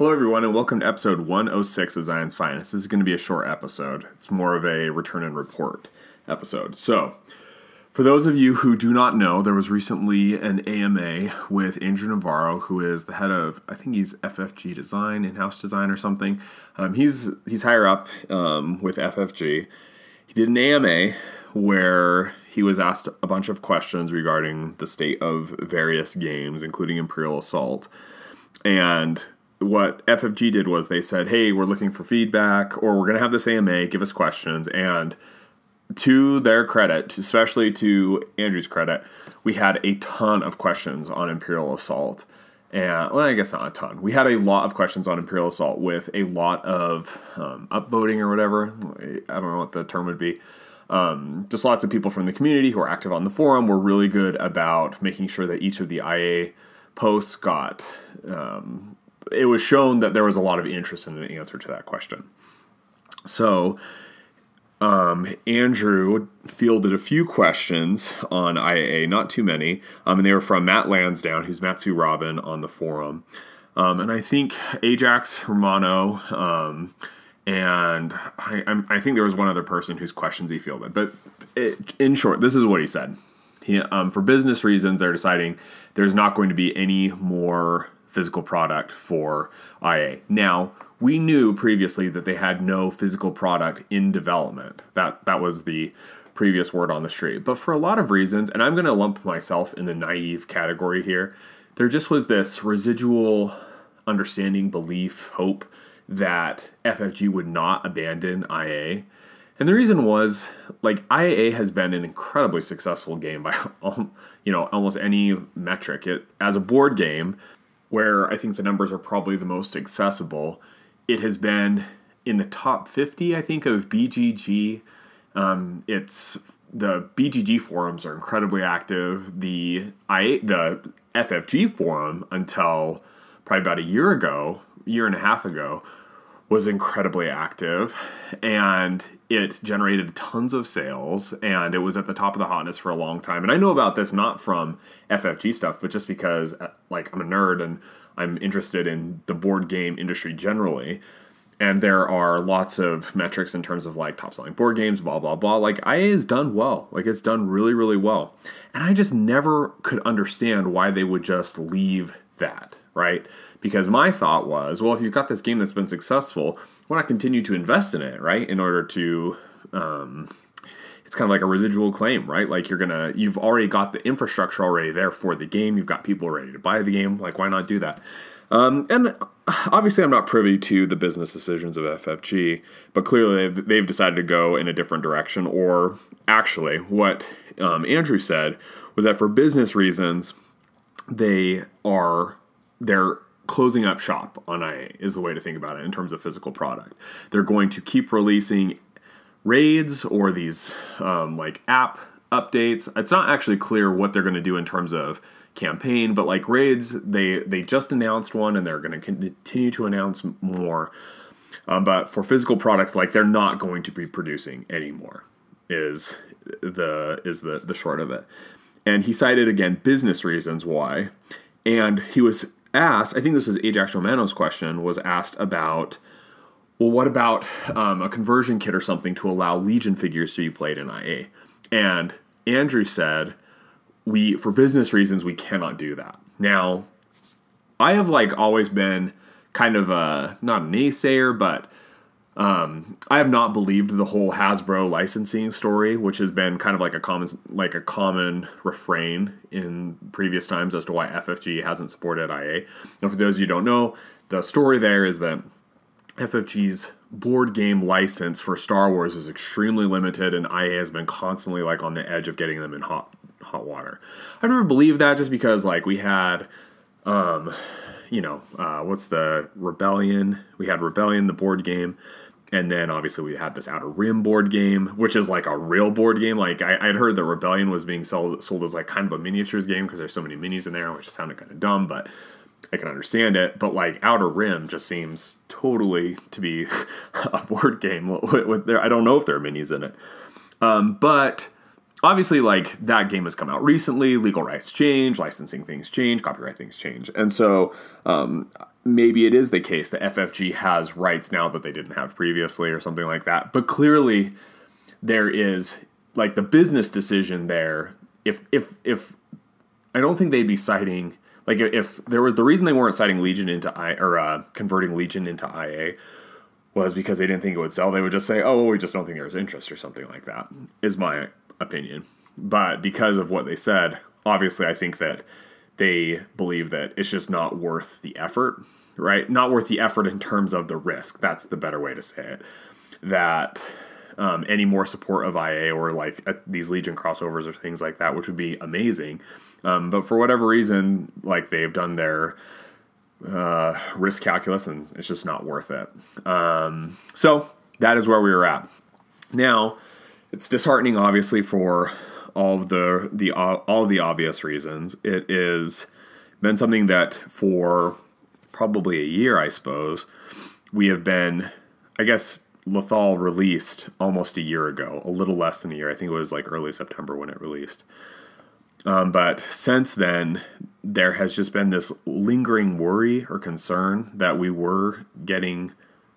Hello, everyone, and welcome to episode 106 of Zion's Finest. This is going to be a short episode. It's more of a return and report episode. So, for those of you who do not know, there was recently an AMA with Andrew Navarro, who is the head of, I think he's FFG Design, in-house design or something. Um, he's he's higher up um, with FFG. He did an AMA where he was asked a bunch of questions regarding the state of various games, including Imperial Assault. And what FFG did was they said, "Hey, we're looking for feedback, or we're going to have this AMA. Give us questions." And to their credit, especially to Andrew's credit, we had a ton of questions on Imperial Assault. And well, I guess not a ton. We had a lot of questions on Imperial Assault with a lot of um, upvoting or whatever. I don't know what the term would be. Um, just lots of people from the community who are active on the forum were really good about making sure that each of the IA posts got um, it was shown that there was a lot of interest in the answer to that question. So, um, Andrew fielded a few questions on IAA, not too many, um, and they were from Matt Lansdowne, who's Matsu Robin on the forum. Um, and I think Ajax Romano, um, and I, I, think there was one other person whose questions he fielded. But it, in short, this is what he said. He, um, for business reasons, they're deciding there's not going to be any more physical product for IA. Now, we knew previously that they had no physical product in development. That that was the previous word on the street. But for a lot of reasons, and I'm going to lump myself in the naive category here, there just was this residual understanding, belief, hope that FFG would not abandon IA. And the reason was like IA has been an incredibly successful game by you know almost any metric. It as a board game, where I think the numbers are probably the most accessible, it has been in the top 50, I think, of BGG. Um, it's the BGG forums are incredibly active. The I the FFG forum until probably about a year ago, year and a half ago, was incredibly active and it generated tons of sales and it was at the top of the hotness for a long time. And i know about this not from ffg stuff but just because uh, like i'm a nerd and i'm interested in the board game industry generally and there are lots of metrics in terms of like top selling board games blah blah blah like ia is done well. Like it's done really really well. And i just never could understand why they would just leave that right because my thought was, well, if you've got this game that's been successful, why not continue to invest in it, right? In order to, um, it's kind of like a residual claim, right? Like you're gonna, you've already got the infrastructure already there for the game. You've got people ready to buy the game. Like, why not do that? Um, and obviously, I'm not privy to the business decisions of FFG, but clearly they've, they've decided to go in a different direction. Or actually, what um, Andrew said was that for business reasons, they are they're closing up shop on IA is the way to think about it in terms of physical product. They're going to keep releasing raids or these um, like app updates. It's not actually clear what they're going to do in terms of campaign, but like raids, they they just announced one and they're going to continue to announce more. Um, but for physical product, like they're not going to be producing anymore. Is the is the the short of it. And he cited again business reasons why, and he was asked, I think this was Ajax Romano's question, was asked about, well, what about um, a conversion kit or something to allow Legion figures to be played in IA? And Andrew said, we, for business reasons, we cannot do that. Now, I have like always been kind of a, not a naysayer, but um, I have not believed the whole Hasbro licensing story, which has been kind of like a common like a common refrain in previous times as to why FFG hasn't supported IA. And for those of you who don't know, the story there is that FFG's board game license for Star Wars is extremely limited, and IA has been constantly like on the edge of getting them in hot hot water. I never believed that just because like we had um you know, uh, what's the Rebellion? We had Rebellion, the board game, and then obviously we had this Outer Rim board game, which is like a real board game. Like I, would heard that Rebellion was being sold sold as like kind of a miniatures game because there's so many minis in there, which sounded kind of dumb, but I can understand it. But like Outer Rim just seems totally to be a board game with, with there. I don't know if there are minis in it, um, but obviously, like that game has come out recently. Legal rights change, licensing things change, copyright things change, and so um, maybe it is the case that FFG has rights now that they didn't have previously, or something like that. But clearly, there is like the business decision there. If if if I don't think they'd be citing like if there was the reason they weren't citing Legion into I or uh, converting Legion into IA was because they didn't think it would sell. They would just say, "Oh, we just don't think there's interest" or something like that. Is my opinion. But because of what they said, obviously, I think that they believe that it's just not worth the effort, right? Not worth the effort in terms of the risk. That's the better way to say it. That um, any more support of IA or like uh, these Legion crossovers or things like that, which would be amazing. Um, but for whatever reason, like they've done their uh, risk calculus and it's just not worth it. Um, so that is where we were at. Now, it's disheartening, obviously, for all of the the all of the obvious reasons. It is been something that for probably a year, I suppose, we have been, I guess, Lothal released almost a year ago, a little less than a year. I think it was like early September when it released. Um, but since then, there has just been this lingering worry or concern that we were getting,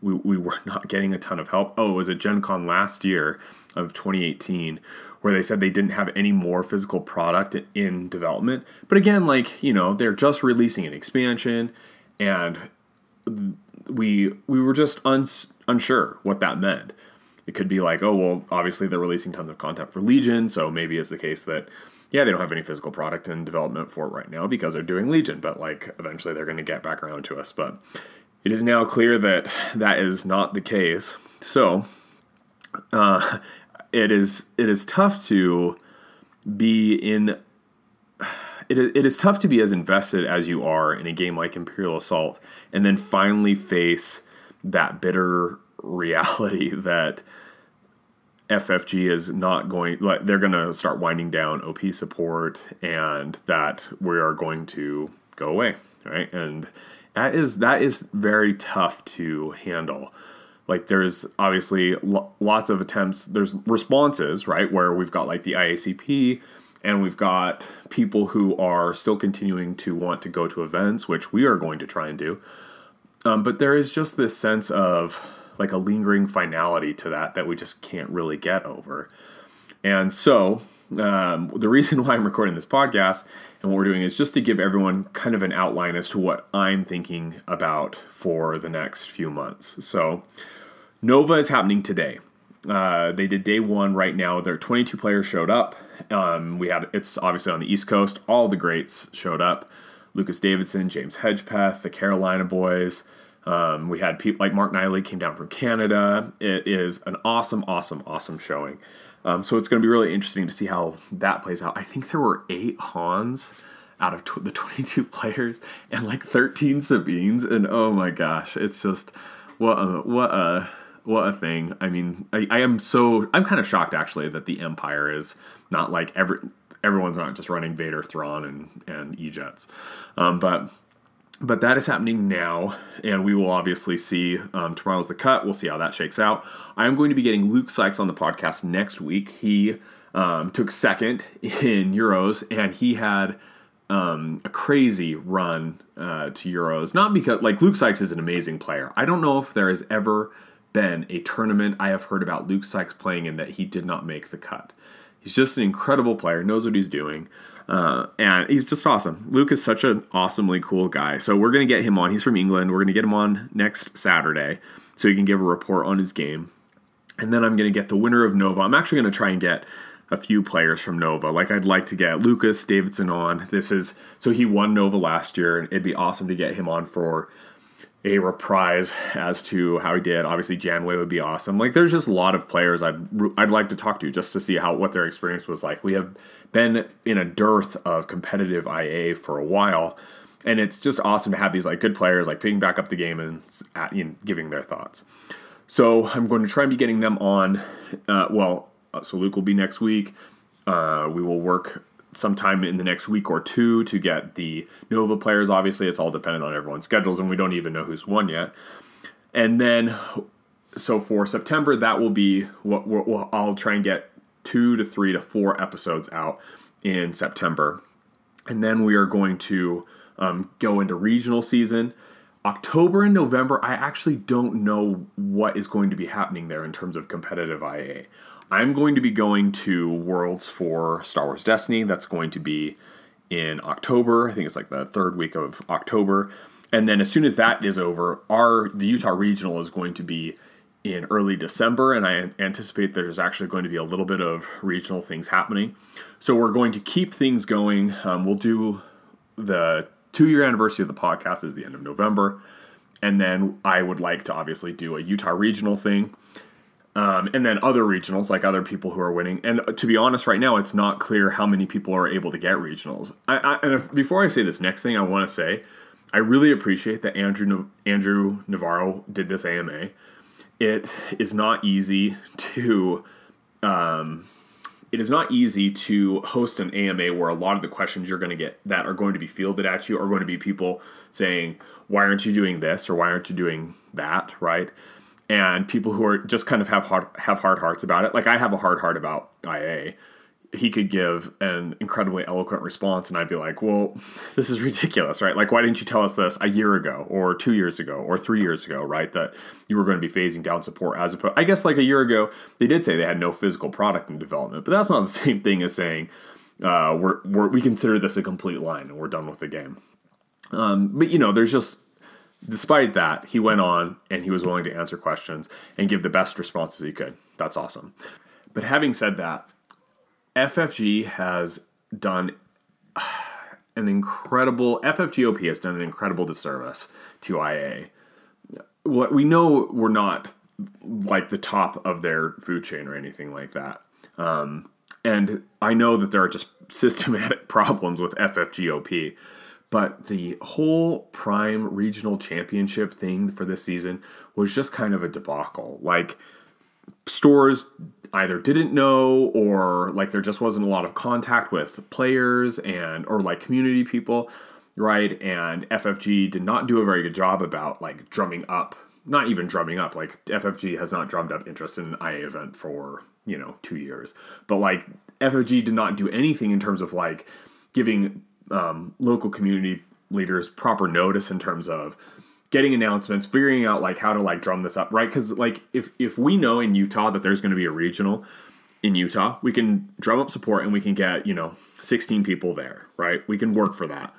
we, we were not getting a ton of help. Oh, it was at Gen Con last year of 2018 where they said they didn't have any more physical product in development. But again, like, you know, they're just releasing an expansion and we we were just uns, unsure what that meant. It could be like, oh well, obviously they're releasing tons of content for Legion, so maybe it's the case that yeah, they don't have any physical product in development for right now because they're doing Legion, but like eventually they're going to get back around to us. But it is now clear that that is not the case. So uh, it is it is tough to be in. It, it is tough to be as invested as you are in a game like Imperial Assault and then finally face that bitter reality that FFG is not going like they're going to start winding down OP support and that we are going to go away, right? And that is that is very tough to handle. Like there's obviously lo- lots of attempts, there's responses, right, where we've got like the IACP and we've got people who are still continuing to want to go to events, which we are going to try and do. Um, but there is just this sense of like a lingering finality to that that we just can't really get over. And so, um, the reason why I'm recording this podcast and what we're doing is just to give everyone kind of an outline as to what I'm thinking about for the next few months. So, Nova is happening today. Uh, they did day one right now. Their 22 players showed up. Um, we had it's obviously on the East Coast. All the greats showed up: Lucas Davidson, James Hedgepeth, the Carolina boys. Um, we had people like Mark Niley came down from Canada. It is an awesome, awesome, awesome showing. Um, so it's going to be really interesting to see how that plays out. I think there were eight Hans out of tw- the 22 players and like 13 Sabines, and oh my gosh, it's just what a what a what a thing. I mean, I, I am so I'm kind of shocked actually that the Empire is not like every everyone's not just running Vader, Thrawn, and and E jets, um, but but that is happening now, and we will obviously see. Um, tomorrow's the cut. We'll see how that shakes out. I am going to be getting Luke Sykes on the podcast next week. He um, took second in Euros, and he had um, a crazy run uh, to Euros. Not because, like, Luke Sykes is an amazing player. I don't know if there has ever been a tournament I have heard about Luke Sykes playing in that he did not make the cut. He's just an incredible player, knows what he's doing. Uh, and he's just awesome. Luke is such an awesomely cool guy. So we're going to get him on. He's from England. We're going to get him on next Saturday so he can give a report on his game. And then I'm going to get the winner of Nova. I'm actually going to try and get a few players from Nova. Like I'd like to get Lucas Davidson on. This is so he won Nova last year, and it'd be awesome to get him on for a reprise as to how he did. Obviously, Janway would be awesome. Like, there's just a lot of players I'd I'd like to talk to just to see how what their experience was like. We have been in a dearth of competitive IA for a while, and it's just awesome to have these like good players like picking back up the game and you know, giving their thoughts. So I'm going to try and be getting them on. Uh, well, uh, so Luke will be next week. Uh, we will work sometime in the next week or two to get the Nova players. Obviously, it's all dependent on everyone's schedules, and we don't even know who's won yet. And then, so for September, that will be what we'll, I'll try and get two to three to four episodes out in September. And then we are going to um, go into regional season. October and November, I actually don't know what is going to be happening there in terms of competitive IA. I'm going to be going to Worlds for Star Wars Destiny. That's going to be in October. I think it's like the third week of October. And then as soon as that is over, our the Utah Regional is going to be in early December, and I anticipate there's actually going to be a little bit of regional things happening. So we're going to keep things going. Um, we'll do the two year anniversary of the podcast is the end of November, and then I would like to obviously do a Utah regional thing. Um, and then other regionals, like other people who are winning. And to be honest, right now, it's not clear how many people are able to get regionals. I, I, and if, before I say this next thing, I want to say I really appreciate that Andrew Andrew Navarro did this AMA it is not easy to um, it is not easy to host an AMA where a lot of the questions you're going to get that are going to be fielded at you are going to be people saying, "Why aren't you doing this?" or "Why aren't you doing that?" Right? And people who are just kind of have hard have hard hearts about it. Like I have a hard heart about IA, he could give an incredibly eloquent response and I'd be like, "Well, this is ridiculous, right? Like why didn't you tell us this a year ago or 2 years ago or 3 years ago, right? That you were going to be phasing down support as opposed I guess like a year ago they did say they had no physical product in development, but that's not the same thing as saying uh, we're, we're, we consider this a complete line and we're done with the game. Um, but you know, there's just despite that, he went on and he was willing to answer questions and give the best responses he could. That's awesome. But having said that, FFG has done an incredible FFGOP has done an incredible disservice to IA. What we know we're not like the top of their food chain or anything like that. Um, and I know that there are just systematic problems with FFGOP, but the whole Prime Regional Championship thing for this season was just kind of a debacle. Like stores either didn't know or like there just wasn't a lot of contact with players and or like community people right? And ffg did not do a very good job about like drumming up not even drumming up like ffg has not drummed up interest in an ia event for you know two years. But like ffg did not do anything in terms of like giving um, local community leaders proper notice in terms of getting announcements, figuring out like how to like drum this up, right? Because like if if we know in Utah that there's going to be a regional in Utah, we can drum up support and we can get you know 16 people there, right? We can work for that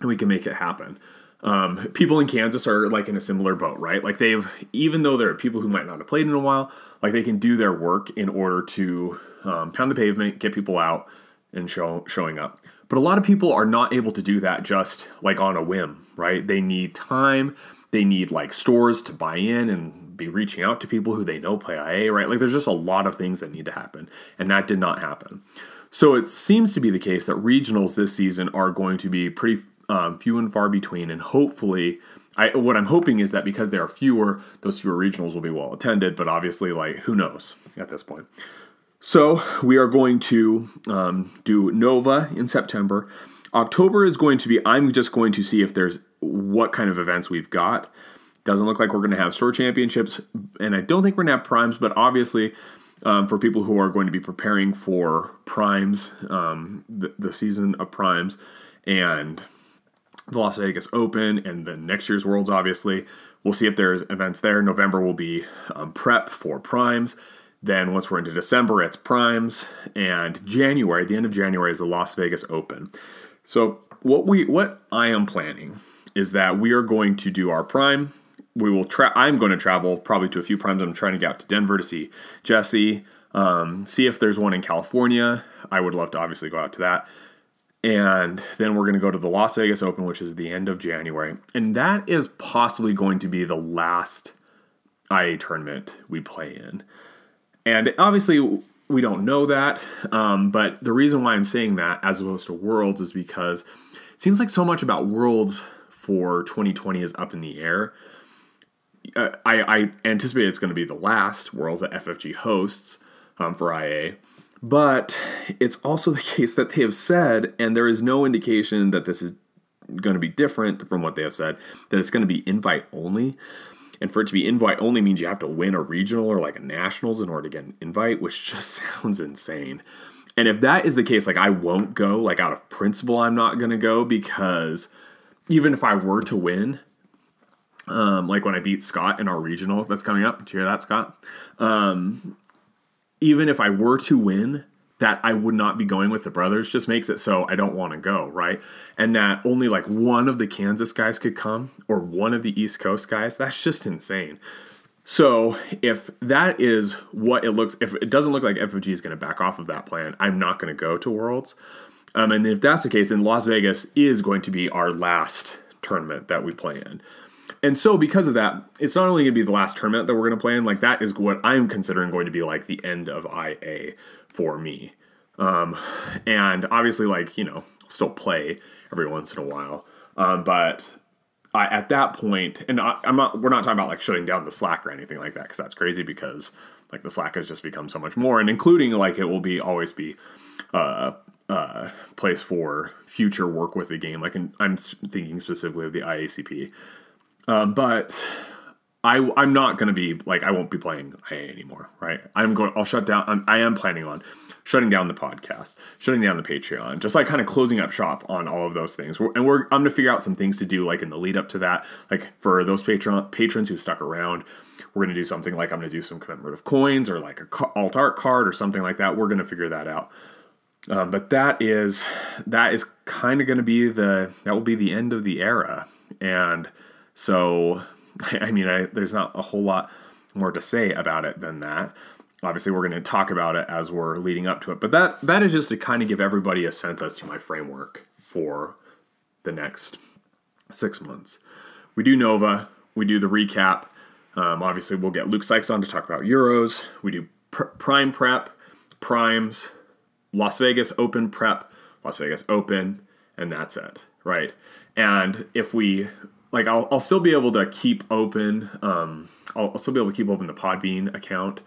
and we can make it happen. Um, people in Kansas are like in a similar boat, right? Like they've even though there are people who might not have played in a while, like they can do their work in order to um, pound the pavement, get people out, and show showing up. But a lot of people are not able to do that just like on a whim, right? They need time. They need like stores to buy in and be reaching out to people who they know play IA, right? Like there's just a lot of things that need to happen. And that did not happen. So it seems to be the case that regionals this season are going to be pretty um, few and far between. And hopefully, I, what I'm hoping is that because there are fewer, those fewer regionals will be well attended. But obviously, like, who knows at this point. So we are going to um, do Nova in September. October is going to be, I'm just going to see if there's what kind of events we've got. Doesn't look like we're going to have store championships, and I don't think we're going to have primes, but obviously, um, for people who are going to be preparing for primes, um, the, the season of primes, and the Las Vegas Open, and the next year's Worlds, obviously, we'll see if there's events there. November will be um, prep for primes. Then once we're into December, it's primes, and January, the end of January, is the Las Vegas Open. So what we what I am planning is that we are going to do our prime. We will tra- I'm going to travel probably to a few primes. I'm trying to get out to Denver to see Jesse, um, see if there's one in California. I would love to obviously go out to that. And then we're going to go to the Las Vegas Open, which is the end of January. And that is possibly going to be the last IA tournament we play in. And obviously, we don't know that. Um, but the reason why I'm saying that, as opposed to Worlds, is because it seems like so much about Worlds for 2020 is up in the air. Uh, I, I, anticipate it's going to be the last Worlds that FFG hosts um, for IA. But it's also the case that they have said, and there is no indication that this is going to be different from what they have said, that it's going to be invite only. And for it to be invite only means you have to win a regional or like a nationals in order to get an invite, which just sounds insane. And if that is the case, like I won't go, like out of principle, I'm not going to go because even if I were to win, um, like when I beat Scott in our regional that's coming up, did you hear that, Scott? Um, even if I were to win, that I would not be going with the brothers just makes it so I don't want to go, right? And that only like one of the Kansas guys could come or one of the East Coast guys, that's just insane. So if that is what it looks, if it doesn't look like FFG is going to back off of that plan, I'm not going to go to Worlds. Um, and if that's the case, then Las Vegas is going to be our last tournament that we play in. And so because of that, it's not only going to be the last tournament that we're going to play in, like that is what I'm considering going to be like the end of IA for me. Um, and obviously, like, you know, still play every once in a while. Um, but I, at that point, and I, am not, we're not talking about like shutting down the Slack or anything like that, because that's crazy because like the Slack has just become so much more, and including like it will be always be uh, uh, place for future work with the game. Like, I'm thinking specifically of the IACP. Um, but I, I'm not going to be like I won't be playing IA anymore, right? I'm going. I'll shut down. I'm, I am planning on shutting down the podcast, shutting down the Patreon, just like kind of closing up shop on all of those things. and we're I'm going to figure out some things to do like in the lead up to that. Like for those patron patrons who stuck around, we're to do something like I'm to do some commemorative coins or like a alt art card or something like that. We're to figure that out. Um, but that is that is kind of to be the that will be the end of the era, and so I mean I, there's not a whole lot more to say about it than that. Obviously we're going to talk about it as we're leading up to it but that that is just to kind of give everybody a sense as to my framework for the next six months. We do nova we do the recap. Um, obviously we'll get luke sykes on to talk about euros. We do pr- prime prep primes las vegas open prep las vegas open and that's it right? And if we like I'll, I'll still be able to keep open um, I'll, I'll still be able to keep open the podbean account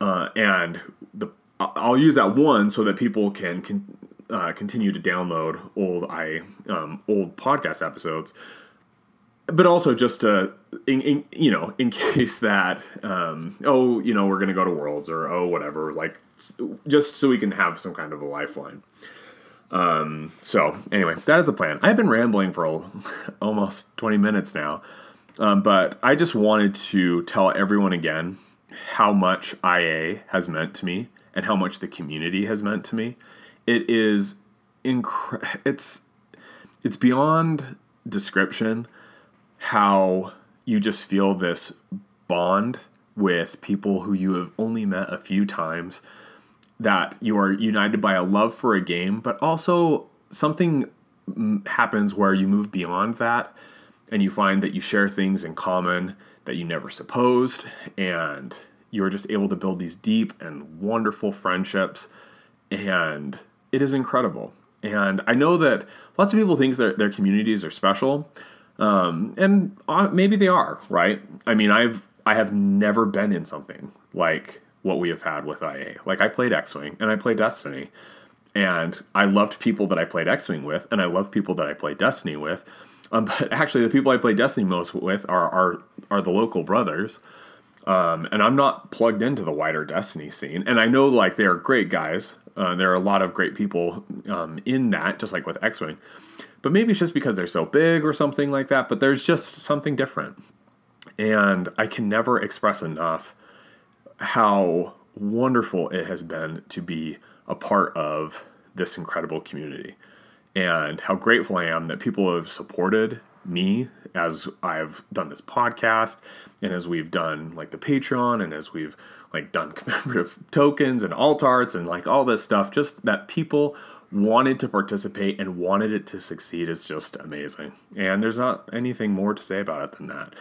uh, and the I'll use that one so that people can, can uh, continue to download old I um, old podcast episodes, but also just to in, in, you know in case that um, oh you know we're gonna go to Worlds or oh whatever like just so we can have some kind of a lifeline. Um, so anyway, that is the plan. I've been rambling for almost twenty minutes now, um, but I just wanted to tell everyone again how much IA has meant to me and how much the community has meant to me. It is incre- it's it's beyond description how you just feel this bond with people who you have only met a few times that you are united by a love for a game but also something happens where you move beyond that and you find that you share things in common that you never supposed, and you are just able to build these deep and wonderful friendships, and it is incredible. And I know that lots of people think that their communities are special, um, and uh, maybe they are, right? I mean, I've I have never been in something like what we have had with IA. Like I played X Wing and I played Destiny, and I loved people that I played X Wing with, and I love people that I played Destiny with um, but actually, the people I play Destiny most with are are, are the local brothers. Um, and I'm not plugged into the wider Destiny scene. And I know like they're great guys. Uh, there are a lot of great people um, in that, just like with X Wing. But maybe it's just because they're so big or something like that. But there's just something different. And I can never express enough how wonderful it has been to be a part of this incredible community and how grateful I am that people have supported me as I've done this podcast and as we've done like the Patreon and as we've like done commemorative tokens and alt arts and like all this stuff. Just that people wanted to participate and wanted it to succeed is just amazing. And there's not anything more to say about it than that.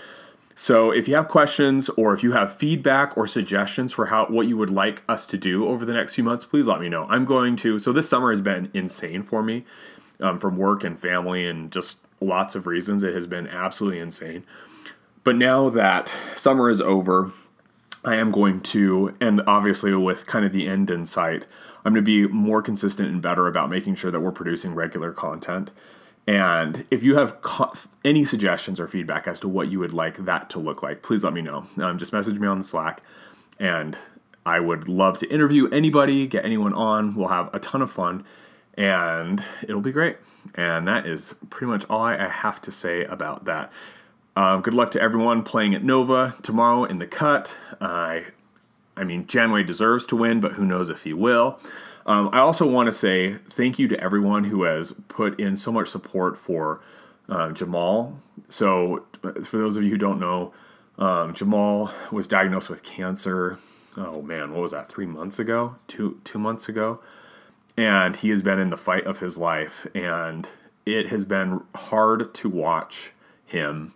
So if you have questions or if you have feedback or suggestions for how what you would like us to do over the next few months, please let me know. I'm going to so this summer has been insane for me um, from work and family and just lots of reasons. It has been absolutely insane. But now that summer is over, I am going to, and obviously with kind of the end in sight, I'm going to be more consistent and better about making sure that we're producing regular content. And if you have co- any suggestions or feedback as to what you would like that to look like, please let me know. Um, just message me on Slack, and I would love to interview anybody, get anyone on. We'll have a ton of fun, and it'll be great. And that is pretty much all I have to say about that. Um, good luck to everyone playing at Nova tomorrow in the cut. I, I mean, Janway deserves to win, but who knows if he will. Um, I also want to say thank you to everyone who has put in so much support for uh, Jamal. So, for those of you who don't know, um, Jamal was diagnosed with cancer. Oh man, what was that? Three months ago, two two months ago, and he has been in the fight of his life, and it has been hard to watch him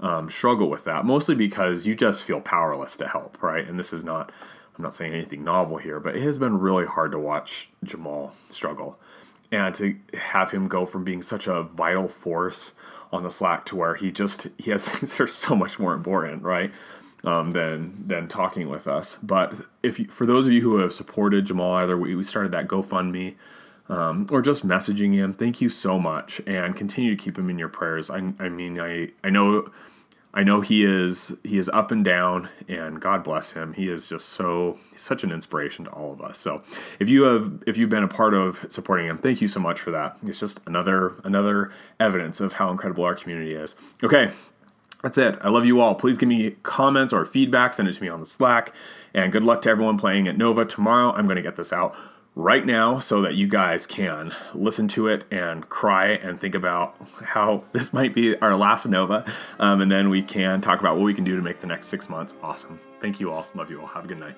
um, struggle with that. Mostly because you just feel powerless to help, right? And this is not I'm not saying anything novel here, but it has been really hard to watch Jamal struggle and to have him go from being such a vital force on the slack to where he just he has things that are so much more important, right? Um, than than talking with us. But if you, for those of you who have supported Jamal, either we, we started that GoFundMe um, or just messaging him, thank you so much, and continue to keep him in your prayers. I, I mean, I I know I know he is he is up and down, and God bless him. He is just so such an inspiration to all of us. So if you have if you've been a part of supporting him, thank you so much for that. It's just another another evidence of how incredible our community is. Okay, that's it. I love you all. Please give me comments or feedback. Send it to me on the Slack. And good luck to everyone playing at Nova tomorrow. I'm going to get this out right now so that you guys can listen to it and cry and think about how this might be our last Nova. Um, and then we can talk about what we can do to make the next six months awesome. Thank you all. Love you all. Have a good night.